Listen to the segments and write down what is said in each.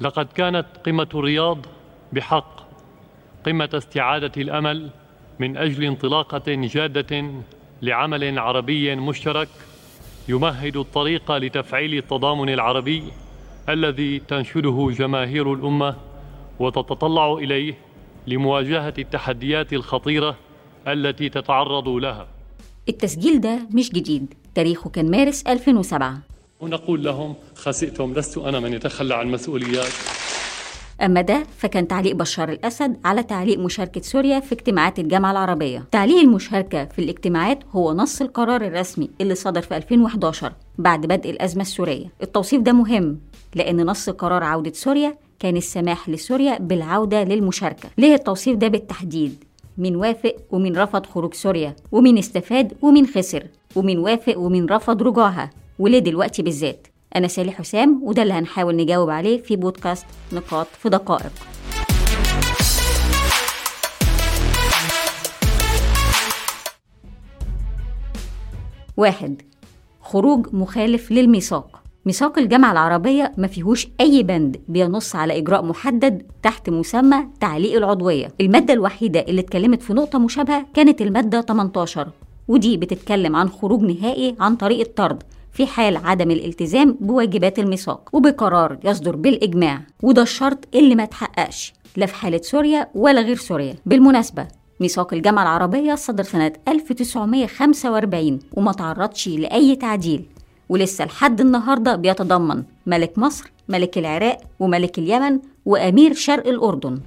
لقد كانت قمة الرياض بحق قمة استعادة الأمل من أجل انطلاقة جادة لعمل عربي مشترك يمهد الطريق لتفعيل التضامن العربي الذي تنشده جماهير الأمة وتتطلع إليه لمواجهة التحديات الخطيرة التي تتعرض لها. التسجيل ده مش جديد تاريخه كان مارس 2007 ونقول لهم خسئتم لست أنا من يتخلى عن مسؤوليات. أما ده فكان تعليق بشار الأسد على تعليق مشاركة سوريا في اجتماعات الجامعة العربية. تعليق المشاركة في الاجتماعات هو نص القرار الرسمي اللي صدر في 2011 بعد بدء الأزمة السورية. التوصيف ده مهم لأن نص قرار عودة سوريا كان السماح لسوريا بالعودة للمشاركة. ليه التوصيف ده بالتحديد؟ مين وافق ومين رفض خروج سوريا ومين استفاد ومين خسر ومين وافق ومين رفض رجوعها. وليه دلوقتي بالذات. أنا سالي حسام وده اللي هنحاول نجاوب عليه في بودكاست نقاط في دقائق. واحد خروج مخالف للميثاق. ميثاق الجامعة العربية ما فيهوش أي بند بينص على إجراء محدد تحت مسمى تعليق العضوية. المادة الوحيدة اللي اتكلمت في نقطة مشابهة كانت المادة 18 ودي بتتكلم عن خروج نهائي عن طريق الطرد. في حال عدم الالتزام بواجبات الميثاق وبقرار يصدر بالإجماع. وده الشرط اللي ما تحققش لا في حالة سوريا ولا غير سوريا. بالمناسبة ميثاق الجامعة العربية صدر سنة 1945 وما تعرضش لأي تعديل. ولسه لحد النهاردة بيتضمن ملك مصر ملك العراق وملك اليمن وأمير شرق الأردن.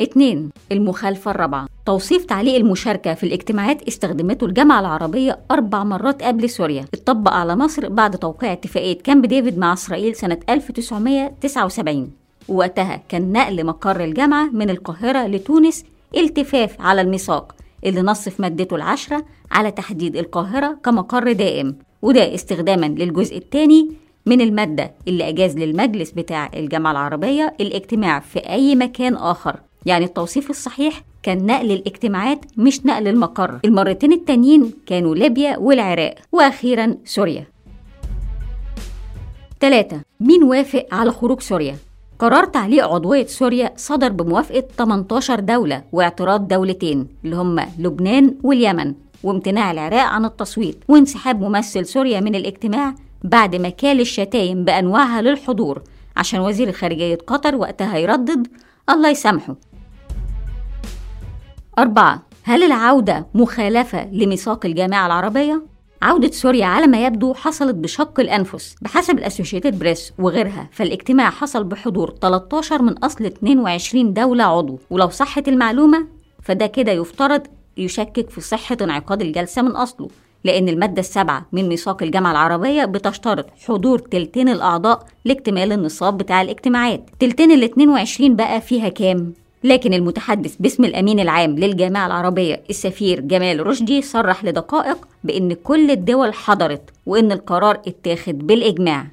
2. المخالفة الرابعة. توصيف تعليق المشاركة في الاجتماعات استخدمته الجامعة العربية أربع مرات قبل سوريا. اتطبق على مصر بعد توقيع اتفاقية كامب ديفيد مع إسرائيل سنة 1979 ووقتها كان نقل مقر الجامعة من القاهرة لتونس التفاف على الميثاق اللي نص في مادته العشرة على تحديد القاهرة كمقر دائم. وده استخداما للجزء الثاني من المادة اللي أجاز للمجلس بتاع الجامعة العربية الاجتماع في أي مكان آخر. يعني التوصيف الصحيح كان نقل الاجتماعات مش نقل المقر المرتين التانيين كانوا ليبيا والعراق وأخيرا سوريا 3. مين وافق على خروج سوريا؟ قرار تعليق عضوية سوريا صدر بموافقة 18 دولة واعتراض دولتين اللي هم لبنان واليمن وامتناع العراق عن التصويت وانسحاب ممثل سوريا من الاجتماع بعد ما كال الشتايم بأنواعها للحضور عشان وزير خارجية قطر وقتها يردد الله يسامحه أربعة هل العودة مخالفة لميثاق الجامعة العربية؟ عودة سوريا على ما يبدو حصلت بشق الأنفس بحسب الأسوشيتد بريس وغيرها فالاجتماع حصل بحضور 13 من أصل 22 دولة عضو ولو صحت المعلومة فده كده يفترض يشكك في صحة انعقاد الجلسة من أصله لأن المادة السابعة من ميثاق الجامعة العربية بتشترط حضور تلتين الأعضاء لاكتمال النصاب بتاع الاجتماعات تلتين ال 22 بقى فيها كام؟ لكن المتحدث باسم الأمين العام للجامعة العربية السفير جمال رشدي صرح لدقائق بأن كل الدول حضرت وأن القرار اتاخد بالإجماع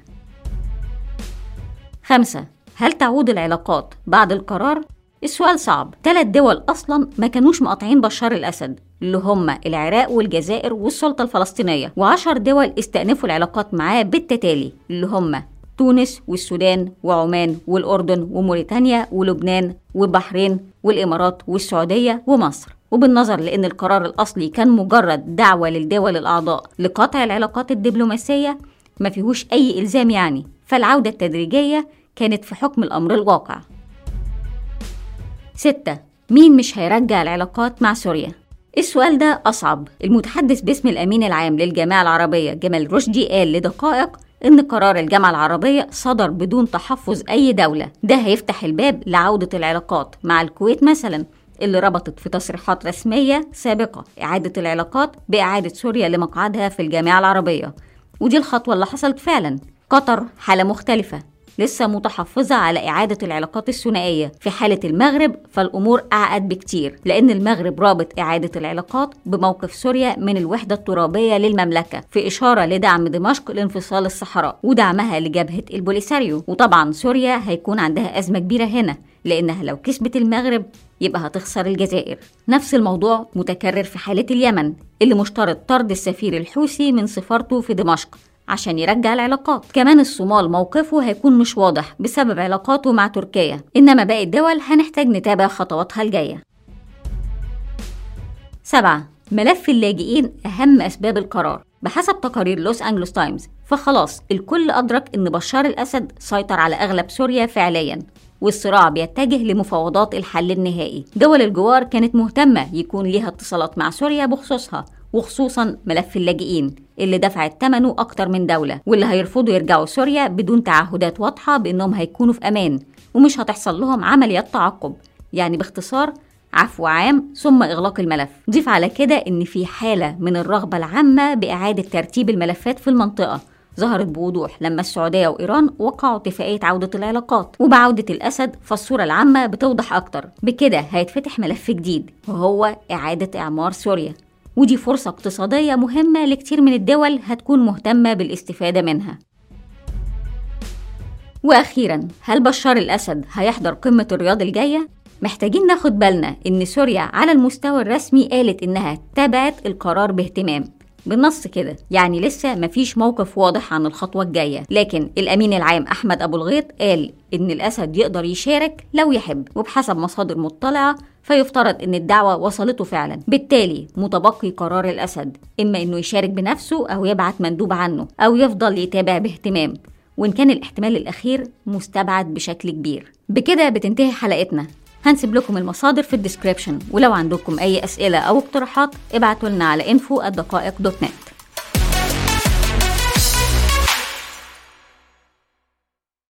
خمسة هل تعود العلاقات بعد القرار؟ السؤال صعب ثلاث دول أصلا ما كانوش مقاطعين بشار الأسد اللي هم العراق والجزائر والسلطة الفلسطينية وعشر دول استأنفوا العلاقات معاه بالتتالي اللي هم تونس والسودان وعمان والأردن وموريتانيا ولبنان والبحرين والإمارات والسعودية ومصر. وبالنظر لأن القرار الأصلي كان مجرد دعوة للدول الأعضاء لقطع العلاقات الدبلوماسية ما فيهوش أي إلزام يعني فالعودة التدريجية كانت في حكم الأمر الواقع. ستة مين مش هيرجع العلاقات مع سوريا؟ السؤال ده أصعب. المتحدث باسم الأمين العام للجامعة العربية جمال رشدي قال لدقائق إن قرار الجامعة العربية صدر بدون تحفظ أي دولة. ده هيفتح الباب لعودة العلاقات مع الكويت مثلا اللي ربطت في تصريحات رسمية سابقة. إعادة العلاقات بإعادة سوريا لمقعدها في الجامعة العربية. ودي الخطوة اللي حصلت فعلا. قطر حالة مختلفة. لسه متحفظة على إعادة العلاقات الثنائية في حالة المغرب فالأمور أعقد بكتير لأن المغرب رابط إعادة العلاقات بموقف سوريا من الوحدة الترابية للمملكة في إشارة لدعم دمشق لانفصال الصحراء ودعمها لجبهة البوليساريو. وطبعا سوريا هيكون عندها أزمة كبيرة هنا لأنها لو كسبت المغرب يبقى هتخسر الجزائر. نفس الموضوع متكرر في حالة اليمن اللي مشترط طرد السفير الحوثي من سفارته في دمشق. عشان يرجع العلاقات. كمان الصومال موقفه هيكون مش واضح بسبب علاقاته مع تركيا إنما باقي الدول هنحتاج نتابع خطواتها الجاية. سبعة ملف اللاجئين أهم أسباب القرار. بحسب تقارير لوس أنجلوس تايمز فخلاص الكل أدرك إن بشار الأسد سيطر على أغلب سوريا فعليا والصراع بيتجه لمفاوضات الحل النهائي. دول الجوار كانت مهتمة يكون ليها اتصالات مع سوريا بخصوصها. وخصوصا ملف اللاجئين اللي دفعت ثمنه أكتر من دولة واللي هيرفضوا يرجعوا سوريا بدون تعهدات واضحة بأنهم هيكونوا في أمان ومش هتحصل لهم عمليات تعقب. يعني باختصار عفو عام ثم إغلاق الملف. ضيف على كده إن في حالة من الرغبة العامة بإعادة ترتيب الملفات في المنطقة. ظهرت بوضوح لما السعودية وإيران وقعوا اتفاقية عودة العلاقات وبعودة الأسد فالصورة العامة بتوضح أكتر. بكده هيتفتح ملف جديد وهو إعادة إعمار سوريا. ودي فرصة اقتصادية مهمة لكتير من الدول هتكون مهتمة بالاستفادة منها وأخيرا هل بشار الأسد هيحضر قمة الرياض الجاية؟ محتاجين ناخد بالنا إن سوريا على المستوى الرسمي قالت إنها تابعت القرار باهتمام بالنص كده. يعني لسه مفيش موقف واضح عن الخطوة الجاية. لكن الأمين العام أحمد أبو الغيط قال إن الأسد يقدر يشارك لو يحب وبحسب مصادر مطلعة فيفترض إن الدعوة وصلته فعلا. بالتالي متبقي قرار الأسد إما إنه يشارك بنفسه أو يبعت مندوب عنه أو يفضل يتابع باهتمام وإن كان الاحتمال الأخير مستبعد بشكل كبير. بكده بتنتهي حلقتنا. هنسيب لكم المصادر في الديسكريبشن ولو عندكم أي أسئلة أو اقتراحات ابعتوا لنا على info@دقائق